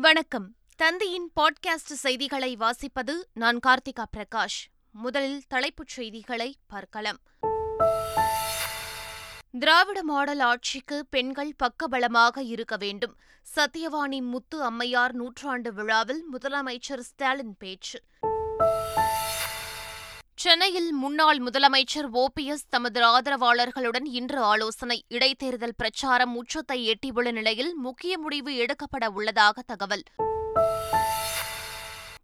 வணக்கம். தந்தியின் பாட்காஸ்ட் செய்திகளை வாசிப்பது நான் கார்த்திகா பிரகாஷ். முதலில் தலைப்புச் செய்திகளை பார்க்கலாம். திராவிட மாடல் ஆட்சிக்கு பெண்கள் பக்கபலமாக இருக்க வேண்டும். சத்தியவாணி முத்து அம்மையார் நூற்றாண்டு விழாவில் முதலமைச்சர் ஸ்டாலின் பேச்சு. சென்னையில் முன்னாள் முதலமைச்சர் ஓபிஎஸ் தமது ஆதரவாளர்களுடன் இன்று ஆலோசனை. இடைத்தேர்தல் பிரச்சாரம் உச்சத்தை எட்டியுள்ள நிலையில் முக்கிய முடிவு எடுக்கப்பட உள்ளதாக தகவல்.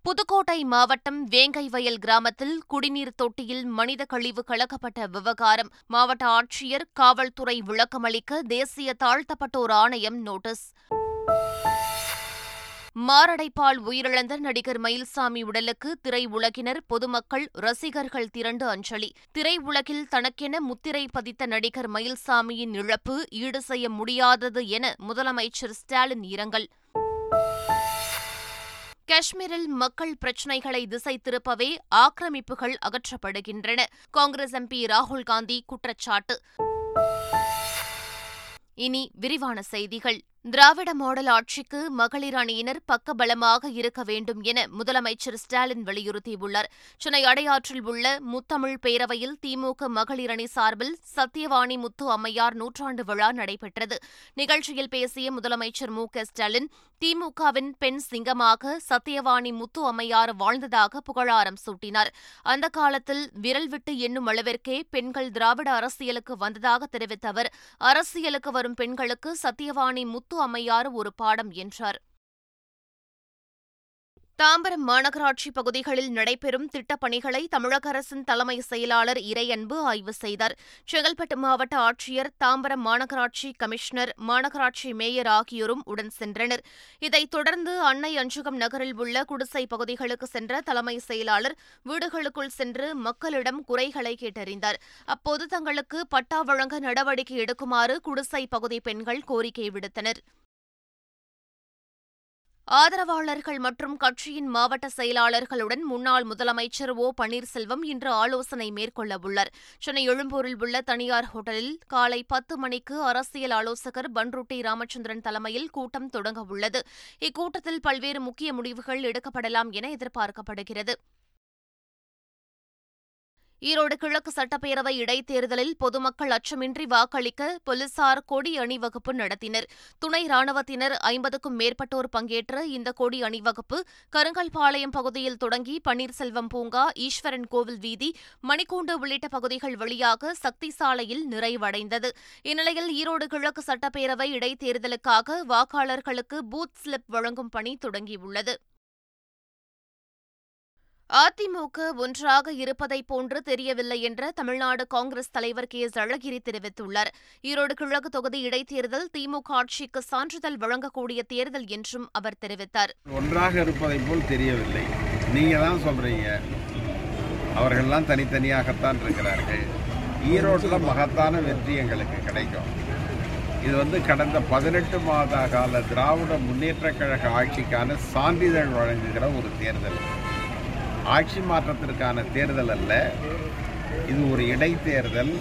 புதுக்கோட்டை மாவட்டம் வேங்கைவயல் கிராமத்தில் குடிநீர் தொட்டியில் மனித கழிவு கலக்கப்பட்ட விவகாரம். மாவட்ட ஆட்சியர் காவல்துறை விளக்கமளிக்க தேசிய தாழ்த்தப்பட்டோர் ஆணையம் நோட்டீஸ். மாரடைப்பால் உயிரிழந்த நடிகர் மயில்சாமி உடலுக்கு திரையுலகினர் பொதுமக்கள் ரசிகர்கள் திரண்டு அஞ்சலி. திரையுலகில் தனக்கென முத்திரை பதித்த நடிகர் மயில்சாமியின் இழப்பு ஈடு செய்ய முடியாதது என முதலமைச்சர் ஸ்டாலின் இரங்கல். காஷ்மீரில் மக்கள் பிரச்சினைகளை திசை திருப்பவே ஆக்கிரமிப்புகள் அகற்றப்படுகின்றன. காங்கிரஸ் எம்பி ராகுல் காந்தி குற்றச்சாட்டு. இனி விரிவான செய்திகள். திராவிட மாடல் ஆட்சிக்கு மகளிர் அணியினர் பக்கபலமாக இருக்க வேண்டும் என முதலமைச்சர் ஸ்டாலின் வலியுறுத்தியுள்ளார். சென்னை அடையாற்றில் உள்ள முத்தமிழ் பேரவையில் திமுக மகளிர் அணி சார்பில் சத்தியவாணி முத்து அம்மையார் நூற்றாண்டு விழா நடைபெற்றது. நிகழ்ச்சியில் பேசிய முதலமைச்சர் மு க ஸ்டாலின் திமுகவின் பெண் சிங்கமாக சத்தியவாணி முத்து அம்மையார் வாழ்ந்ததாக புகழாரம் சூட்டினார். அந்த காலத்தில் விரல் விட்டு எண்ணும் அளவிற்கே பெண்கள் திராவிட அரசியலுக்கு வந்ததாக தெரிவித்த அவர் அரசியலுக்கு வரும் பெண்களுக்கு சத்தியவாணி முத்து அம்மையார் ஒரு பாடம் என்றார். தாம்பரம் மாநகராட்சி பகுதிகளில் நடைபெறும் திட்டப் பணிகளை தமிழக அரசின் தலைமை செயலாளர் இறையன்பு ஆய்வு செய்தார். செங்கல்பட்டு மாவட்ட ஆட்சியர் தாம்பரம் மாநகராட்சி கமிஷனர் மாநகராட்சி மேயர் ஆகியோரும் உடன் சென்றனர். இதைத் தொடர்ந்து அன்னை அஞ்சுகம் நகரில் உள்ள குடிசை பகுதிகளுக்கு சென்ற தலைமை செயலாளர் வீடுகளுக்குள் சென்று மக்களிடம் குறைகளை கேட்டறிந்தார். அப்போது தங்களுக்கு பட்டா வழங்க நடவடிக்கை எடுக்குமாறு குடிசை பகுதி பெண்கள் கோரிக்கை விடுத்தனர். ஆதரவாளர்கள் மற்றும் கட்சியின் மாவட்ட செயலாளர்களுடன் முன்னாள் முதலமைச்சர் ஓ. பன்னீர்செல்வம் இன்று ஆலோசனை மேற்கொள்ளவுள்ளார். சென்னை எழும்பூரில் உள்ள தனியார் ஹோட்டலில் காலை பத்து மணிக்கு அரசியல் ஆலோசகர் பன்ருட்டி ராமச்சந்திரன் தலைமையில் கூட்டம் தொடங்கவுள்ளது. இக்கூட்டத்தில் பல்வேறு முக்கிய முடிவுகள் எடுக்கப்படலாம் என எதிர்பார்க்கப்படுகிறது. ஈரோடு கிழக்கு சட்டப்பேரவை இடைத்தேர்தலில் பொதுமக்கள் அச்சமின்றி வாக்களிக்க போலீசார் கொடி அணிவகுப்பு நடத்தினர். துணை ராணுவத்தினர் ஐம்பதுக்கும் மேற்பட்டோர் பங்கேற்ற இந்த கொடி அணிவகுப்பு கருங்கல்பாளையம் பகுதியில் தொடங்கி பன்னீர்செல்வம் பூங்கா ஈஸ்வரன் கோவில் வீதி மணிக்கூண்டு உள்ளிட்ட பகுதிகள் வழியாக சக்தி சாலையில் நிறைவடைந்தது. இந்நிலையில் ஈரோடு கிழக்கு சட்டப்பேரவை இடைத்தேர்தலுக்காக வாக்காளர்களுக்கு பூத் ஸ்லிப் வழங்கும் பணி தொடங்கியுள்ளது. அதிமுக ஒன்றாக இருப்பதை போன்று தெரியவில்லை என்ற தமிழ்நாடு காங்கிரஸ் தலைவர் கே. எஸ். அழகிரி தெரிவித்துள்ளார். ஈரோடு கிழக்கு தொகுதி இடைத்தேர்தல் திமுக ஆட்சிக்கு சான்றிதழ் வழங்கக்கூடிய தேர்தல் என்றும் அவர் தெரிவித்தார். ஒன்றாக இருப்பதை போல் தெரியவில்லை. நீங்க தான் சொல்றீங்க. அவர்கள்லாம் தனித்தனியாகத்தான் இருக்கிறார்கள். ஈரோட்டில் மகத்தான வெற்றி எங்களுக்கு கிடைக்கும். இது வந்து கடந்த பதினெட்டு மாத கால திராவிட முன்னேற்ற கழக ஆட்சிக்கான சான்றிதழ் வழங்குகிற ஒரு தேர்தல். ஆட்சி மாற்றத்திற்கான தேர்தல் அல்ல. இது ஒரு இடைத்தேர்தல்.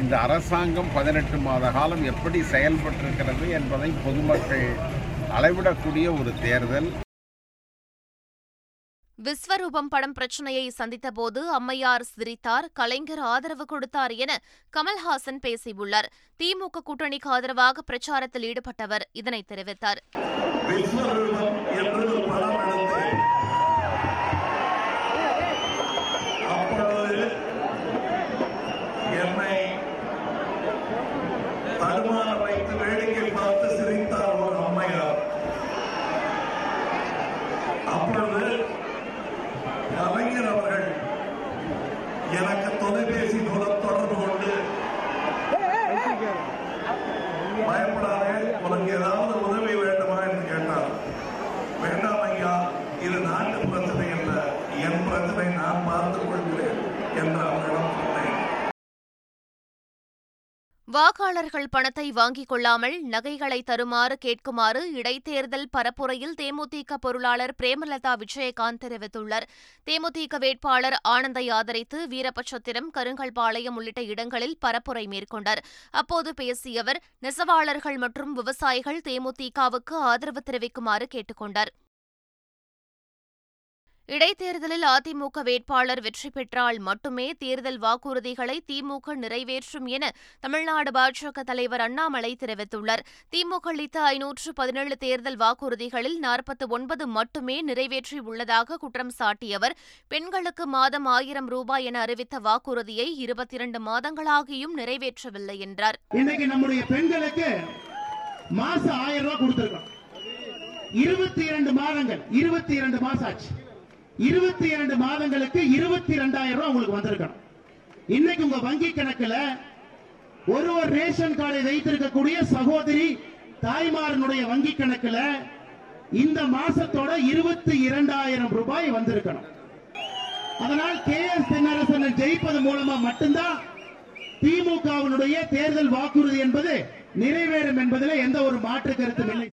இந்த அரசாங்கம் பதினெட்டு மாத காலம் எப்படி செயல்பட்டிருக்கிறது என்பதை பொதுமக்கள் அளவிடக்கூடிய ஒரு தேர்தல். விஸ்வரூபம் படம் பிரச்சனையை சந்தித்தபோது அம்மையார் சிரித்தார் கலைஞர் ஆதரவு கொடுத்தார் என கமல்ஹாசன் பேசியுள்ளார். திமுக கூட்டணிக்கு ஆதரவாக பிரச்சாரத்தில் ஈடுபட்டவர் இதனை தெரிவித்தார். பார்த்துக் பணத்தை வாங்கிக் கொள்ளாமல் நகைகளை தருமாறு கேட்குமாறு இடைத்தேர்தல் பரப்புரையில் தேமுதிக பொருளாளர் பிரேமலதா விஜயகாந்த் தெரிவித்துள்ளார். தேமுதிக வேட்பாளர் ஆனந்தை ஆதரித்து வீரபட்சத்திரம் கருங்கல்பாளையம் உள்ளிட்ட இடங்களில் பரப்புரை மேற்கொண்டார். அப்போது பேசிய அவர் நெசவாளர்கள் மற்றும் விவசாயிகள் தேமுதிகவுக்கு ஆதரவு தெரிவிக்குமாறு கேட்டுக் கொண்டார். இடைத்தேர்தலில் அதிமுக வேட்பாளர் வெற்றி பெற்றால் மட்டுமே தேர்தல் வாக்குறுதிகளை திமுக நிறைவேற்றும் என தமிழ்நாடு பாஜக தலைவர் அண்ணாமலை தெரிவித்துள்ளார். திமுக அளித்த ஐநூற்று பதினேழு தேர்தல் வாக்குறுதிகளில் நாற்பத்தி ஒன்பது மட்டுமே நிறைவேற்றியுள்ளதாக குற்றம் சாட்டியவர். பெண்களுக்கு மாதம் ஆயிரம் ரூபாய் என அறிவித்த வாக்குறுதியை இருபத்தி இரண்டு மாதங்களாகியும் நிறைவேற்றவில்லை என்றார். இன்னைக்கு நம்முடைய பெண்களுக்கு மாசம் ஆயிரம் ரூபாய் கொடுத்திருக்கோம். இருபத்தி இரண்டு மாதங்கள் இருபத்தி இரண்டு மாசம் ஆச்சு. இருபத்தி இரண்டு மாதங்களுக்கு இருபத்தி ரெண்டாயிரம் ரூபாய் உங்களுக்கு வந்திருக்கணும். இன்னைக்கு உங்க வங்கி கணக்குல ஒரு ஒரு ரேஷன் கார்டை வைத்திருக்கக்கூடிய சகோதரி தாய்மாரனுடைய வங்கி கணக்குல இந்த மாசத்தோட இருபத்தி இரண்டாயிரம் ரூபாய் வந்திருக்கணும். அதனால் கே எஸ் தென்னரசன் ஜெயிப்பது மூலமா மட்டும்தான் திமுகவினுடைய தேர்தல் வாக்குறுதி என்பது நிறைவேறும் என்பதில் எந்த ஒரு மாற்று கருத்தும் இல்லை.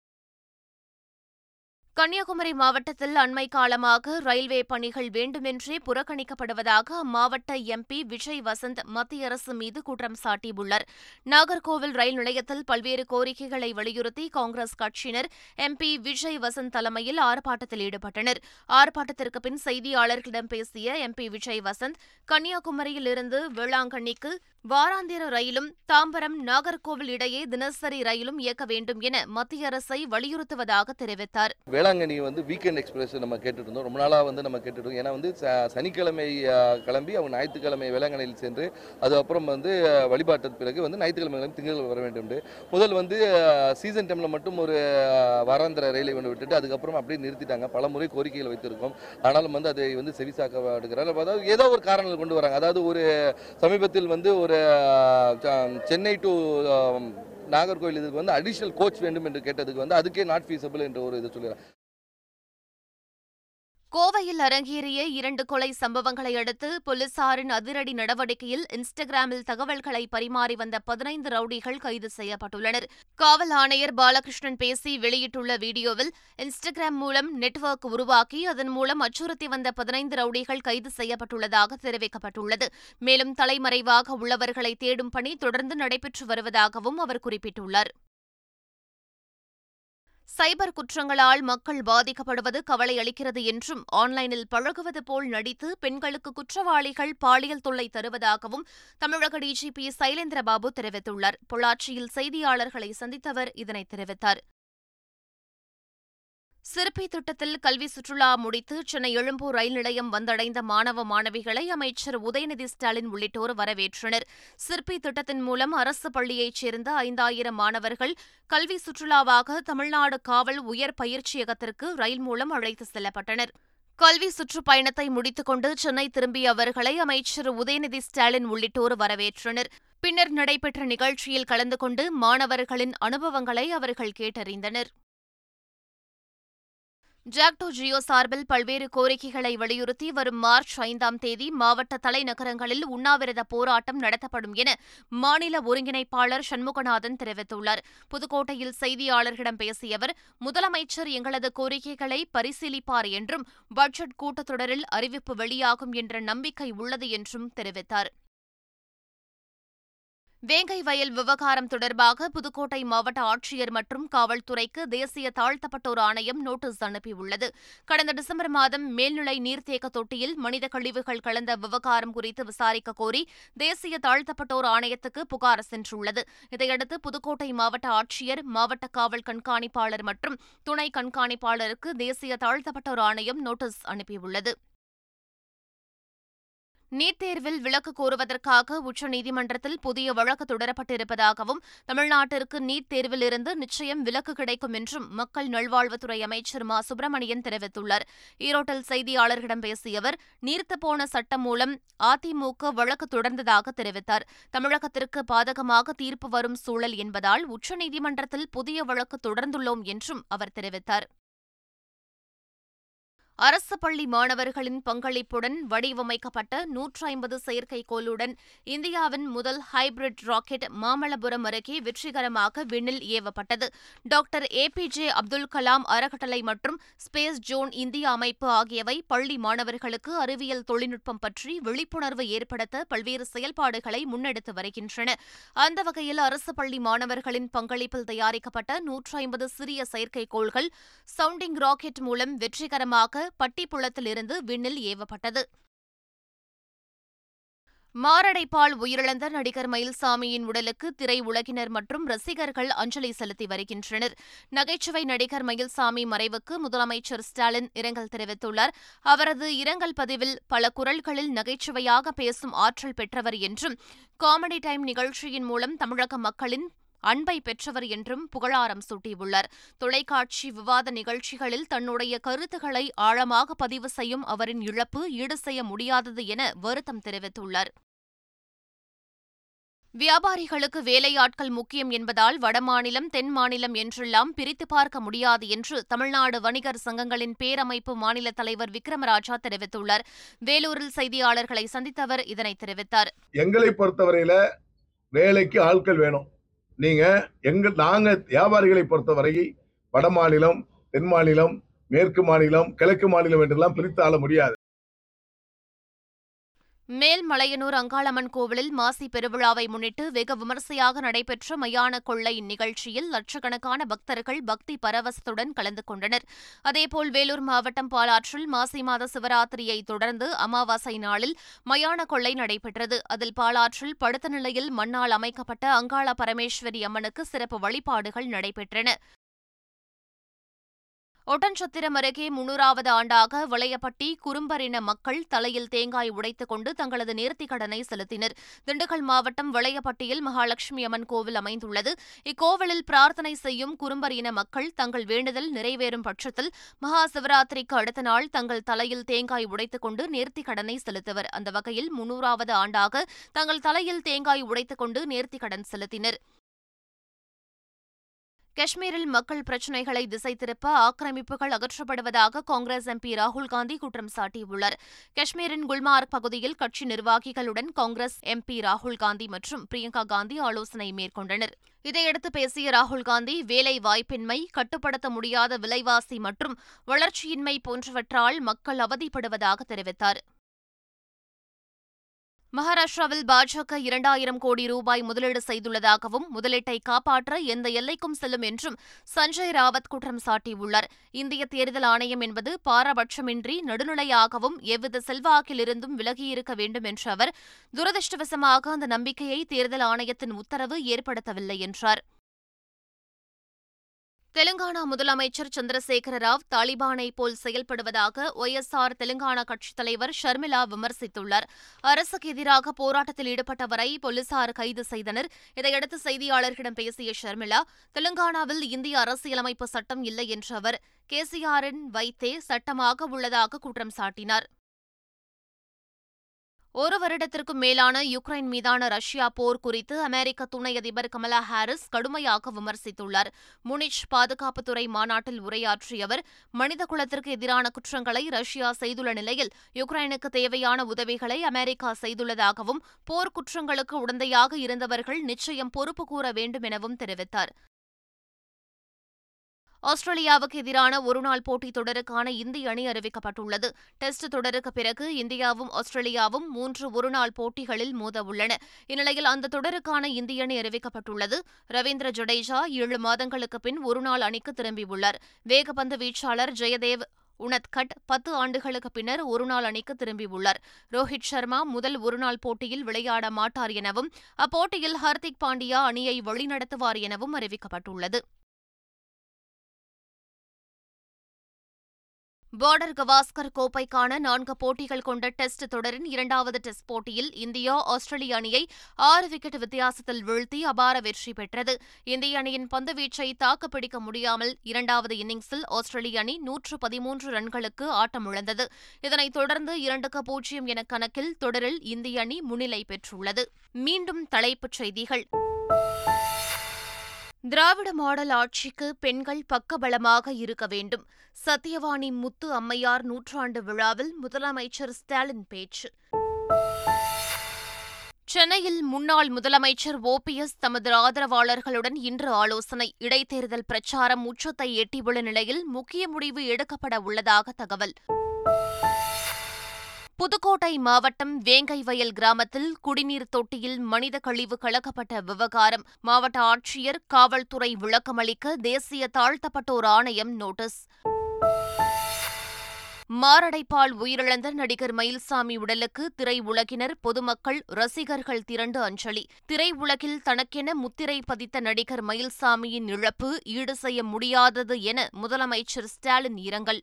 கன்னியாகுமரி மாவட்டத்தில் அண்மை காலமாக ரயில்வே பணிகள் வேண்டுமென்றே புறக்கணிக்கப்படுவதாக அம்மாவட்ட எம்பி விஜய் வசந்த் மத்திய அரசு மீது குற்றம் சாட்டியுள்ளார். நாகர்கோவில் ரயில் நிலையத்தில் பல்வேறு கோரிக்கைகளை வலியுறுத்தி காங்கிரஸ் கட்சியினர் எம்பி விஜய் வசந்த் தலைமையில் ஆர்ப்பாட்டத்தில் ஈடுபட்டனர். ஆர்ப்பாட்டத்திற்கு பின் செய்தியாளர்களிடம் பேசிய எம்பி விஜய் வசந்த் கன்னியாகுமரியிலிருந்து வேளாங்கண்ணிக்கு வாராந்திர ரயிலும் தாம்பரம் நாகர்கோவில் இடையே தினசரி ரயிலும் இயக்க வேண்டும் என மத்திய அரசை வலியுறுத்துவதாக தெரிவித்தார். வேளாங்கண்ணி வந்து வீக்கெண்ட் எக்ஸ்பிரஸ் நம்ம கேட்டுட்டு இருந்தோம். ரொம்ப நாளாக வந்து நம்ம கேட்டுட்டு இருக்கோம் ஏன்னா வந்து ச- சனிக்கிழமை கிளம்பி அவங்க ஞாயிற்றுக்கிழமை வேளாங்கண்ணியில் சென்று அதுக்கப்புறம் வந்து வழிபாட்டு பிறகு வந்து ஞாயிற்றுக்கிழமை கிளம்பி திங்கள் வர வேண்டும் முதல் வந்து சீசன் டைமில் மட்டும் ஒரு வாராந்திர ரயிலை ஒன்று விட்டுட்டு அதுக்கப்புறம் அப்படியே நிறுத்திட்டாங்க. பல முறை கோரிக்கைகள் வைத்திருக்கோம். ஆனாலும் வந்து அதை வந்து செவிசாக்க எடுக்கிறார் அதாவது ஏதோ ஒரு காரணங்கள் கொண்டு வராங்க. அதாவது ஒரு சமீபத்தில் வந்து ஒரு சென்னை டு நாகர்கோவில் இதுக்கு வந்து அடிஷனல் கோச் வேண்டும் என்று கேட்டதுக்கு வந்து அதுக்கே நாட் ஃபீஸபிள் என்ற ஒரு இது சொல்லுறேன் கோவையில் அரங்கேறிய இரண்டு கொலை சம்பவங்களை அடுத்து போலீசாரின் அதிரடி நடவடிக்கையில் இன்ஸ்டாகிராமில் தகவல்களை பரிமாறி வந்த பதினைந்து ரவுடிகள் கைது செய்யப்பட்டுள்ளனர். காவல் ஆணையர் பாலகிருஷ்ணன் பேசி வெளியிட்டுள்ள வீடியோவில் இன்ஸ்டாகிராம் மூலம் நெட்வொர்க் உருவாக்கி அதன் மூலம் அச்சுறுத்தி வந்த பதினைந்து ரவுடிகள் கைது செய்யப்பட்டுள்ளதாக தெரிவிக்கப்பட்டுள்ளது. மேலும் தலைமறைவாக உள்ளவர்களை தேடும் பணி தொடர்ந்து நடைபெற்று வருவதாகவும் அவர் குறிப்பிட்டுள்ளார். சைபர் குற்றங்களால் மக்கள் பாதிக்கப்படுவது கவலை அளிக்கிறது என்றும் ஆன்லைனில் பழகுவது போல் நடித்து பெண்களுக்கு குற்றவாளிகள் பாலியல் தொல்லை தருவதாகவும் தமிழக டிஜிபி சைலேந்திரபாபு தெரிவித்துள்ளார். பொள்ளாச்சியில் செய்தியாளர்களை சந்தித்தவர் இதனை தெரிவித்தார். சிற்பி திட்டத்தில் கல்வி சுற்றுலா முடித்து சென்னை எழும்பூர் ரயில் நிலையம் வந்தடைந்த மாணவ மாணவிகளை அமைச்சர் உதயநிதி ஸ்டாலின் உள்ளிட்டோர் வரவேற்றனர். சிற்பி திட்டத்தின் மூலம் அரசு பள்ளியைச் சேர்ந்த ஐந்தாயிரம் மாணவர்கள் கல்வி சுற்றுலாவாக தமிழ்நாடு காவல் உயர் பயிற்சியகத்திற்கு ரயில் மூலம் அழைத்து செல்லப்பட்டனர். கல்வி சுற்றுப்பயணத்தை முடித்துக்கொண்டு சென்னை திரும்பிய அவர்களை அமைச்சர் உதயநிதி ஸ்டாலின் உள்ளிட்டோர் வரவேற்றனர். பின்னர் நடைபெற்ற நிகழ்ச்சியில் கலந்து கொண்டு மாணவர்களின் அனுபவங்களை அவர்கள் கேட்டறிந்தனர். ஜாக்டோ ஜியோ சார்பில் பல்வேறு கோரிக்கைகளை வலியுறுத்தி வரும் மார்ச் ஐந்தாம் தேதி மாவட்ட தலைநகரங்களில் உண்ணாவிரத போராட்டம் நடத்தப்படும் என மாநில ஒருங்கிணைப்பாளர் சண்முகநாதன் தெரிவித்துள்ளார். புதுக்கோட்டையில் செய்தியாளர்களிடம் பேசிய அவர் முதலமைச்சர் எங்களது கோரிக்கைகளை பரிசீலிப்பார் என்றும் பட்ஜெட் கூட்டத்தொடரில் அறிவிப்பு வெளியாகும் என்ற நம்பிக்கை உள்ளது என்றும் தெரிவித்தார். வேங்கை வயல் விவகாரம் தொடர்பாக புதுக்கோட்டை மாவட்ட ஆட்சியர் மற்றும் காவல்துறைக்கு தேசிய தாழ்த்தப்பட்டோர் ஆணையம் நோட்டீஸ் அனுப்பியுள்ளது. கடந்த டிசம்பர் மாதம் மேல்நிலை நீர்த்தேக்க தொட்டியில் மனித கழிவுகள் கலந்த விவகாரம் குறித்து விசாரிக்க கோரி தேசிய தாழ்த்தப்பட்டோர் ஆணையத்துக்கு புகார் சென்றுள்ளது. இதையடுத்து புதுக்கோட்டை மாவட்ட ஆட்சியர் மாவட்ட காவல் கண்காணிப்பாளர் மற்றும் துணை கண்காணிப்பாளருக்கு தேசிய தாழ்த்தப்பட்டோர் ஆணையம் நோட்டீஸ் அனுப்பியுள்ளது. நீட் தேர்வில் விலக்கு கோருவதற்காக உச்சநீதிமன்றத்தில் புதிய வழக்கு தொடரப்பட்டிருப்பதாகவும் தமிழ்நாட்டிற்கு நீட் தேர்விலிருந்து நிச்சயம் விலக்கு கிடைக்கும் என்றும் மக்கள் நல்வாழ்வுத்துறை அமைச்சர் மா. சுப்பிரமணியன் தெரிவித்துள்ளார். ஈரோட்டில் செய்தியாளர்களிடம் பேசிய அவர் நீர்த்துப்போன சட்டம் மூலம் அதிமுக வழக்கு தொடர்ந்ததாக தெரிவித்தார். தமிழகத்திற்கு பாதகமாக தீர்ப்பு வரும் சூழல் என்பதால் உச்சநீதிமன்றத்தில் புதிய வழக்கு தொடர்ந்துள்ளோம் என்றும் அவர் தெரிவித்தார். அரசு பள்ளி மாணவர்களின் பங்களிப்புடன் வடிவமைக்கப்பட்ட நூற்று ஐம்பது செயற்கைக்கோளுடன் இந்தியாவின் முதல் ஹைபிரிட் ராக்கெட் மாமல்லபுரம் அருகே வெற்றிகரமாக விண்ணில் ஏவப்பட்டது. Doctor A P J Abdul Kalam அறக்கட்டளை மற்றும் ஸ்பேஸ் ஜோன் இந்தியா அமைப்பு ஆகியவை பள்ளி மாணவர்களுக்கு அறிவியல் தொழில்நுட்பம் பற்றி விழிப்புணர்வு ஏற்படுத்த பல்வேறு செயல்பாடுகளை முன்னெடுத்து வருகின்றன. அந்த வகையில் அரசு பள்ளி மாணவர்களின் பங்களிப்பில் தயாரிக்கப்பட்ட நூற்று ஐம்பது சிறிய செயற்கைக்கோள்கள் சவுண்டிங் ராக்கெட் மூலம் வெற்றிகரமாக பட்டிப்புளத்திலிருந்து விண்ணில் ஏவப்பட்டது. மாரடைப்பால் உயிரிழந்த நடிகர் மயில்சாமியின் உடலுக்கு திரை உலகினர் மற்றும் ரசிகர்கள் அஞ்சலி செலுத்தி வருகின்றனர். நகைச்சுவை நடிகர் மயில்சாமி மறைவுக்கு முதலமைச்சர் ஸ்டாலின் இரங்கல் தெரிவித்துள்ளார். அவரது இரங்கல் பதிவில் பல குரல்களில் நகைச்சுவையாக பேசும் ஆற்றல் பெற்றவர் என்றும் காமெடி டைம் நிகழ்ச்சியின் மூலம் தமிழக மக்களின் அன்பை பெற்றவர் என்றும் புகழாரம் சூட்டியுள்ளார். தொலைக்காட்சி விவாத நிகழ்ச்சிகளில் தன்னுடைய கருத்துக்களை ஆழமாக பதிவு செய்யும் அவரின் இழப்பு ஈடு செய்ய முடியாதது என வருத்தம் தெரிவித்துள்ளார். வியாபாரிகளுக்கு வேலையாட்கள் முக்கியம் என்பதால் வடமாநிலம் தென் மாநிலம் என்றெல்லாம் பிரித்து பார்க்க முடியாது என்று தமிழ்நாடு வணிகர் சங்கங்களின் பேரமைப்பு மாநில தலைவர் விக்ரமராஜா தெரிவித்துள்ளார். வேலூரில் செய்தியாளர்களை சந்தித்தவர் இதனை தெரிவித்தார். எங்களை பொறுத்தவரையில வேலைக்கு ஆட்கள் வேணும். நீங்கள் எங்கள் நாங்கள் வியாபாரிகளை பொறுத்தவரை வட மாநிலம் தென் மாநிலம் மேற்கு மாநிலம் கிழக்கு மாநிலம் என்றெல்லாம் பிரித்து ஆள முடியாது. மேல்மலையனூர் அங்காளம்மன் கோவிலில் மாசி பெருவிழாவை முன்னிட்டு வெகு விமரிசையாக நடைபெற்ற மயான கொள்ளை நிகழ்ச்சியில் லட்சக்கணக்கான பக்தர்கள் பக்தி பரவசத்துடன் கலந்து கொண்டனர். அதேபோல் வேலூர் மாவட்டம் பாலாற்றில் மாசி மாத சிவராத்திரியை தொடர்ந்து அமாவாசை நாளில் மயான கொள்ளை நடைபெற்றது. அதில் பாலாற்றில் படுத்த நிலையில் மண்ணால் அமைக்கப்பட்ட அங்காள பரமேஸ்வரி அம்மனுக்கு சிறப்பு வழிபாடுகள் நடைபெற்றன. ஒட்டன்சத்திரம் அருகே முன்னூறாவது ஆண்டாக வளையப்பட்டி குறும்பரின மக்கள் தலையில் தேங்காய் உடைத்துக் கொண்டு தங்களது நேர்த்திக் கடனை செலுத்தினர். திண்டுக்கல் மாவட்டம் வளையப்பட்டியில் மகாலட்சுமி அம்மன் கோவில் அமைந்துள்ளது. இக்கோவிலில் பிரார்த்தனை செய்யும் குறும்பர் இன மக்கள் தங்கள் வேண்டுதல் நிறைவேறும் பட்சத்தில் மகா சிவராத்திரிக்கு அடுத்த நாள் தங்கள் தலையில் தேங்காய் உடைத்துக் கொண்டு நேர்த்திக் கடனை செலுத்துவர். அந்த வகையில் முன்னூறாவது ஆண்டாக தங்கள் தலையில் தேங்காய் உடைத்துக் கொண்டு நேர்த்திக் கடன் செலுத்தினர். காஷ்மீரில் மக்கள் பிரச்சினைகளை திசை திருப்ப ஆக்கிரமிப்புகள் அகற்றப்படுவதாக காங்கிரஸ் எம்பி ராகுல் காந்தி குற்றம் சாட்டியுள்ளார். காஷ்மீரின் குல்மார்க் பகுதியில் கட்சி நிர்வாகிகளுடன் காங்கிரஸ் எம்பி ராகுல் காந்தி மற்றும் பிரியங்கா காந்தி ஆலோசனை மேற்கொண்டனர். இதையடுத்து பேசிய ராகுல் காந்தி வேலை வாய்ப்பின்மை கட்டுப்படுத்த முடியாத விலைவாசி மற்றும் வளர்ச்சியின்மை போன்றவற்றால் மக்கள் அவதிப்படுவதாக தெரிவித்தார். மகாராஷ்டிராவில் பாஜக இரண்டாயிரம் கோடி ரூபாய் முதலீடு செய்துள்ளதாகவும் முதலீட்டை காப்பாற்ற எந்த எல்லைக்கும் செல்லும் என்றும் சஞ்சய் ராவத் குற்றம் சாட்டியுள்ளார். இந்திய தேர்தல் ஆணையம் என்பது பாரபட்சமின்றி நடுநிலையாகவும் எவ்வித செல்வாக்கிலிருந்தும் விலகியிருக்க வேண்டும் என்ற அவர் துரதிருஷ்டவசமாக அந்த நம்பிக்கையை தேர்தல் ஆணையத்தின் உத்தரவு ஏற்படுத்தவில்லை என்றார். தெலுங்கானா முதலமைச்சர் சந்திரசேகர ராவ் தாலிபானை போல் செயல்படுவதாக ஒய்எஸ்ஆர் தெலுங்கானா கட்சித் தலைவர் ஷர்மிளா விமர்சித்துள்ளார். அரசுக்கு எதிராக போராட்டத்தில் ஈடுபட்டவரை போலீசார் கைது செய்தனர். இதையடுத்து செய்தியாளர்களிடம் பேசிய ஷர்மிளா தெலுங்கானாவில் இந்திய அரசியலமைப்பு சட்டம் இல்லை என்ற அவர் கேசிஆரின் வைத்தே சட்டமாக உள்ளதாக குற்றம் சாட்டினார். ஒரு வருடத்திற்கும் மேலான யுக்ரைன் மீதான ரஷ்யா போர் குறித்து அமெரிக்க துணை அதிபர் கமலா ஹாரிஸ் கடுமையாக விமர்சித்துள்ளார். முனிச் பாதுகாப்புத்துறை மாநாட்டில் உரையாற்றிய அவர் மனித குலத்திற்கு எதிரான குற்றங்களை ரஷ்யா செய்துள்ள நிலையில் யுக்ரைனுக்கு தேவையான உதவிகளை அமெரிக்கா செய்துள்ளதாகவும் போர்க்குற்றங்களுக்கு உடந்தையாக இருந்தவர்கள் நிச்சயம் பொறுப்பு கூற வேண்டும் எனவும் தெரிவித்தார். ஆஸ்திரேலியாவுக்கு எதிரான ஒருநாள் போட்டித் தொடருக்கான இந்திய அணி அறிவிக்கப்பட்டுள்ளது. டெஸ்ட் தொடருக்கு பிறகு இந்தியாவும் ஆஸ்திரேலியாவும் மூன்று ஒருநாள் போட்டிகளில் மோத உள்ளன இந்நிலையில் அந்த தொடருக்கான இந்திய அணி அறிவிக்கப்பட்டுள்ளது. ரவீந்திர ஜடேஜா ஏழு மாதங்களுக்கு பின் ஒருநாள் அணிக்கு திரும்பியுள்ளார். வேகப்பந்து வீச்சாளர் ஜெயதேவ் உனத்கட் பத்து ஆண்டுகளுக்கு பின்னர் ஒருநாள் அணிக்கு திரும்பியுள்ளார். ரோஹித் சர்மா முதல் ஒருநாள் போட்டியில் விளையாட மாட்டார் எனவும் அப்போட்டியில் ஹர்திக் பாண்டியா அணியை வழிநடத்துவார் எனவும் அறிவிக்கப்பட்டுள்ளது. பார்டர் கவாஸ்கர் கோப்பைக்கான நான்கு போட்டிகள் கொண்ட டெஸ்ட் தொடரின் இரண்டாவது டெஸ்ட் போட்டியில் இந்தியா ஆஸ்திரேலிய அணியை ஆறு விக்கெட் வித்தியாசத்தில் வீழ்த்தி அபார வெற்றி பெற்றது. இந்திய அணியின் பந்துவீச்சை தாக்குப்பிடிக்க முடியாமல் இரண்டாவது இன்னிங்ஸில் ஆஸ்திரேலிய அணி நூற்று பதிமூன்று ரன்களுக்கு ஆட்டமிழந்தது இதனைத் தொடர்ந்து இரண்டுக்கு பூஜ்ஜியம் என கணக்கில் தொடரில் இந்திய அணி முன்னிலை பெற்றுள்ளது. மீண்டும் தலைப்புச் செய்திகள். திராவிட மாடல் ஆட்சிக்கு பெண்கள் பக்கபலமாக இருக்க வேண்டும். சத்தியவாணி முத்து அம்மையார் நூற்றாண்டு விழாவில் முதலமைச்சர் ஸ்டாலின் பேச்சு. சென்னையில் முன்னாள் முதலமைச்சர் ஓபிஎஸ் தமது ஆதரவாளர்களுடன் இன்று ஆலோசனை. இடைத்தேர்தல் பிரச்சாரம் உச்சத்தை எட்டியுள்ள நிலையில் முக்கிய முடிவு எடுக்கப்பட உள்ளதாக தகவல். புதுக்கோட்டை மாவட்டம் வேங்கைவயல் கிராமத்தில் குடிநீர் தொட்டியில் மனித கழிவு கலக்கப்பட்ட விவகாரம். மாவட்ட ஆட்சியர் காவல்துறை விளக்கமளிக்க தேசிய தாழ்த்தப்பட்டோர் ஆணையம் நோட்டீஸ். மாரடைப்பால் உயிரிழந்த நடிகர் மயில்சாமி உடலுக்கு திரையுலகினர் பொதுமக்கள் ரசிகர்கள் திரண்டு அஞ்சலி. திரையுலகில் தனக்கென முத்திரை பதித்த நடிகர் மயில்சாமியின் இழப்பு ஈடு செய்ய முடியாதது என முதலமைச்சர் ஸ்டாலின் இரங்கல்.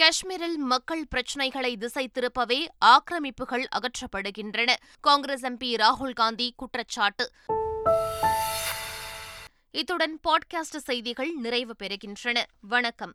காஷ்மீரில் மக்கள் பிரச்சினைகளை திசை திருப்பவே ஆக்கிரமிப்புகள் அகற்றப்படுகின்றன. காங்கிரஸ் எம்பி ராகுல் காந்தி குற்றச்சாட்டு. இத்துடன் பாட்காஸ்ட் செய்திகள் நிறைவு பெறுகின்றன. வணக்கம்.